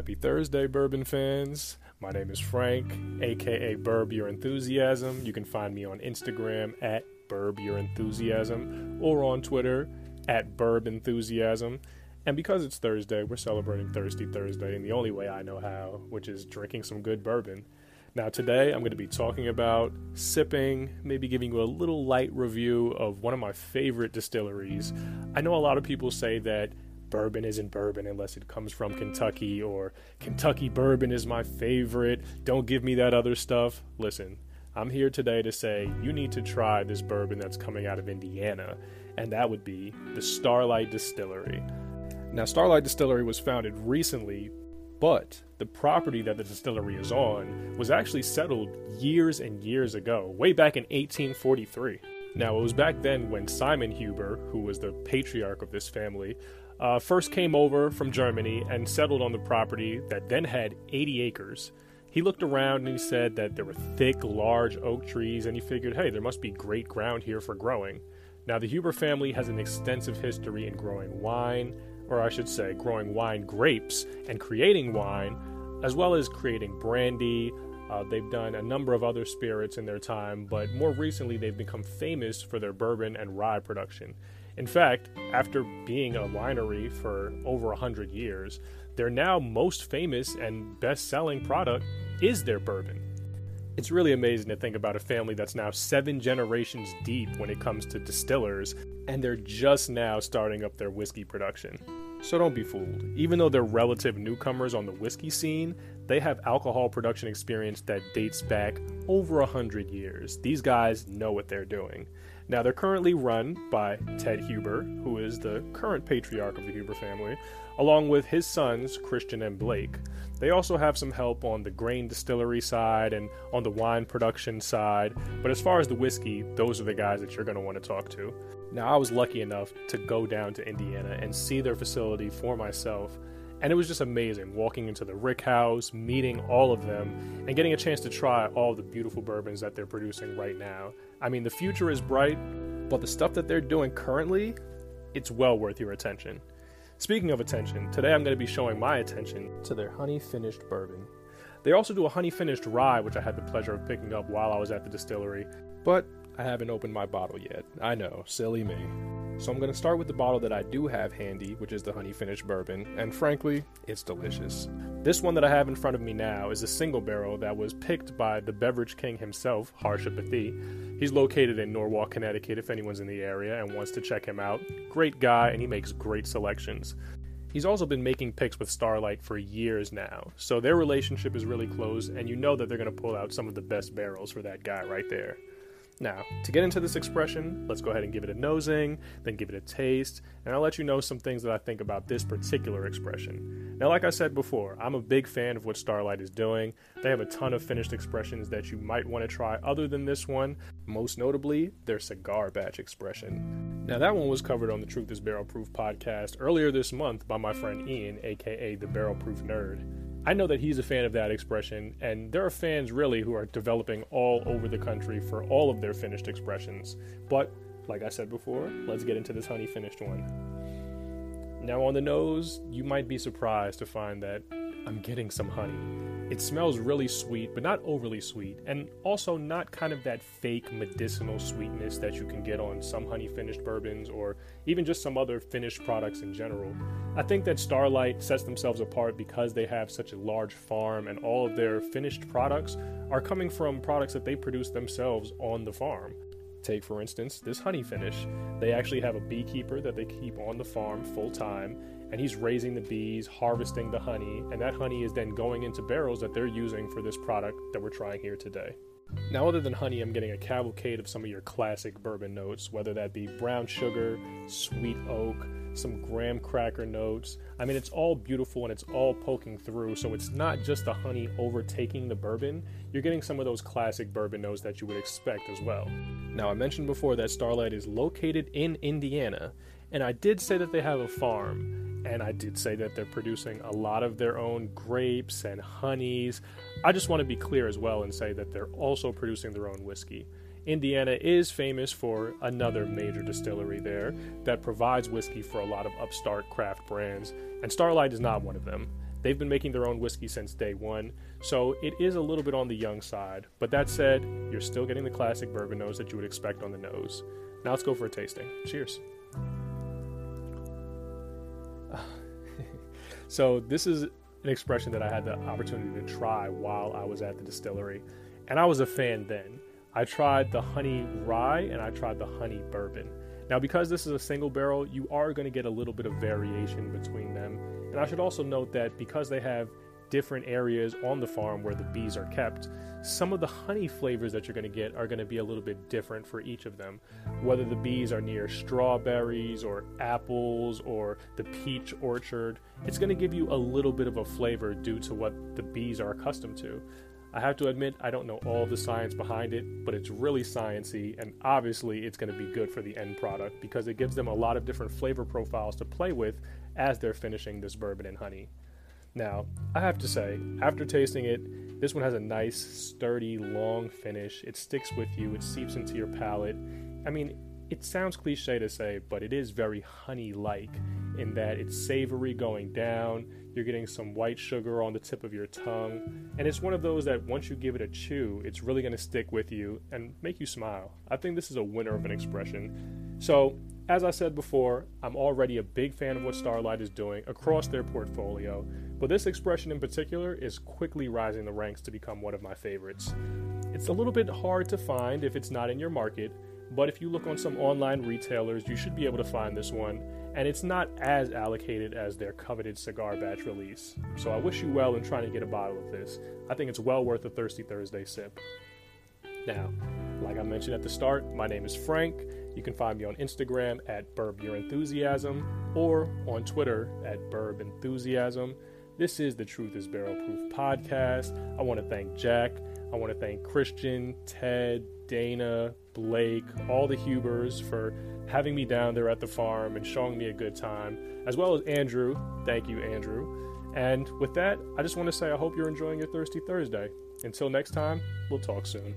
Happy Thursday, bourbon fans. My name is Frank, aka Burb Your Enthusiasm. You can find me on Instagram at Burb Your Enthusiasm or on Twitter at Burb Enthusiasm. And because it's Thursday, we're celebrating Thirsty Thursday in the only way I know how, which is drinking some good bourbon. Now, today I'm going to be talking about sipping, maybe giving you a little light review of one of my favorite distilleries. I know a lot of people say that bourbon isn't bourbon unless it comes from Kentucky, or Kentucky bourbon is my favorite. Don't give me that other stuff. Listen, I'm here today to say you need to try this bourbon that's coming out of Indiana, and that would be the Starlight Distillery. Now, Starlight Distillery was founded recently, but the property that the distillery is on was actually settled years and years ago, way back in 1843. Now, it was back then when Simon Huber, who was the patriarch of this family, uh, first came over from Germany and settled on the property that then had 80 acres. He looked around and he said that there were thick, large oak trees, and he figured, hey, there must be great ground here for growing. Now, the Huber family has an extensive history in growing wine, or I should say, growing wine grapes and creating wine, as well as creating brandy. Uh, they've done a number of other spirits in their time, but more recently, they've become famous for their bourbon and rye production. In fact, after being a winery for over 100 years, their now most famous and best selling product is their bourbon. It's really amazing to think about a family that's now seven generations deep when it comes to distillers, and they're just now starting up their whiskey production. So don't be fooled. Even though they're relative newcomers on the whiskey scene, they have alcohol production experience that dates back over a hundred years. These guys know what they're doing. Now, they're currently run by Ted Huber, who is the current patriarch of the Huber family, along with his sons, Christian and Blake. They also have some help on the grain distillery side and on the wine production side, but as far as the whiskey, those are the guys that you're going to want to talk to. Now, I was lucky enough to go down to Indiana and see their facility for myself. And it was just amazing walking into the Rick House, meeting all of them, and getting a chance to try all the beautiful bourbons that they're producing right now. I mean, the future is bright, but the stuff that they're doing currently, it's well worth your attention. Speaking of attention, today I'm going to be showing my attention to their honey finished bourbon. They also do a honey finished rye, which I had the pleasure of picking up while I was at the distillery, but I haven't opened my bottle yet. I know, silly me. So I'm going to start with the bottle that I do have handy, which is the honey finished bourbon, and frankly, it's delicious. This one that I have in front of me now is a single barrel that was picked by the beverage king himself, Harsha Pathi. He's located in Norwalk, Connecticut, if anyone's in the area and wants to check him out. Great guy, and he makes great selections. He's also been making picks with Starlight for years now, so their relationship is really close, and you know that they're going to pull out some of the best barrels for that guy right there. Now, to get into this expression, let's go ahead and give it a nosing, then give it a taste, and I'll let you know some things that I think about this particular expression. Now, like I said before, I'm a big fan of what Starlight is doing. They have a ton of finished expressions that you might want to try other than this one, most notably their cigar batch expression. Now, that one was covered on the Truth is Barrel Proof podcast earlier this month by my friend Ian, aka the Barrel Proof Nerd. I know that he's a fan of that expression, and there are fans really who are developing all over the country for all of their finished expressions. But, like I said before, let's get into this honey finished one. Now, on the nose, you might be surprised to find that I'm getting some honey. It smells really sweet, but not overly sweet, and also not kind of that fake medicinal sweetness that you can get on some honey finished bourbons or even just some other finished products in general. I think that Starlight sets themselves apart because they have such a large farm and all of their finished products are coming from products that they produce themselves on the farm. Take, for instance, this honey finish. They actually have a beekeeper that they keep on the farm full time, and he's raising the bees, harvesting the honey, and that honey is then going into barrels that they're using for this product that we're trying here today. Now, other than honey, I'm getting a cavalcade of some of your classic bourbon notes, whether that be brown sugar, sweet oak, some graham cracker notes. I mean, it's all beautiful and it's all poking through, so it's not just the honey overtaking the bourbon. You're getting some of those classic bourbon notes that you would expect as well. Now, I mentioned before that Starlight is located in Indiana, and I did say that they have a farm, and I did say that they're producing a lot of their own grapes and honeys. I just want to be clear as well and say that they're also producing their own whiskey. Indiana is famous for another major distillery there that provides whiskey for a lot of upstart craft brands, and Starlight is not one of them. They've been making their own whiskey since day one, so it is a little bit on the young side. But that said, you're still getting the classic bourbon nose that you would expect on the nose. Now let's go for a tasting. Cheers. so, this is an expression that I had the opportunity to try while I was at the distillery, and I was a fan then. I tried the honey rye and I tried the honey bourbon. Now, because this is a single barrel, you are going to get a little bit of variation between them. And I should also note that because they have different areas on the farm where the bees are kept, some of the honey flavors that you're going to get are going to be a little bit different for each of them. Whether the bees are near strawberries or apples or the peach orchard, it's going to give you a little bit of a flavor due to what the bees are accustomed to. I have to admit, I don't know all the science behind it, but it's really sciency, and obviously, it's going to be good for the end product because it gives them a lot of different flavor profiles to play with as they're finishing this bourbon and honey. Now, I have to say, after tasting it, this one has a nice, sturdy, long finish. It sticks with you, it seeps into your palate. I mean, it sounds cliche to say, but it is very honey like in that it's savory going down, you're getting some white sugar on the tip of your tongue, and it's one of those that once you give it a chew, it's really going to stick with you and make you smile. I think this is a winner of an expression. So, as I said before, I'm already a big fan of what Starlight is doing across their portfolio, but this expression in particular is quickly rising the ranks to become one of my favorites. It's a little bit hard to find if it's not in your market, but if you look on some online retailers, you should be able to find this one and it's not as allocated as their coveted cigar batch release. So I wish you well in trying to get a bottle of this. I think it's well worth a Thirsty Thursday sip. Now, like I mentioned at the start, my name is Frank. You can find me on Instagram at Burb Your Enthusiasm or on Twitter at Burb Enthusiasm. This is the Truth is Barrel Proof podcast. I want to thank Jack. I want to thank Christian, Ted, Dana, Blake, all the Hubers for having me down there at the farm and showing me a good time, as well as Andrew. Thank you, Andrew. And with that, I just want to say I hope you're enjoying your Thirsty Thursday. Until next time, we'll talk soon.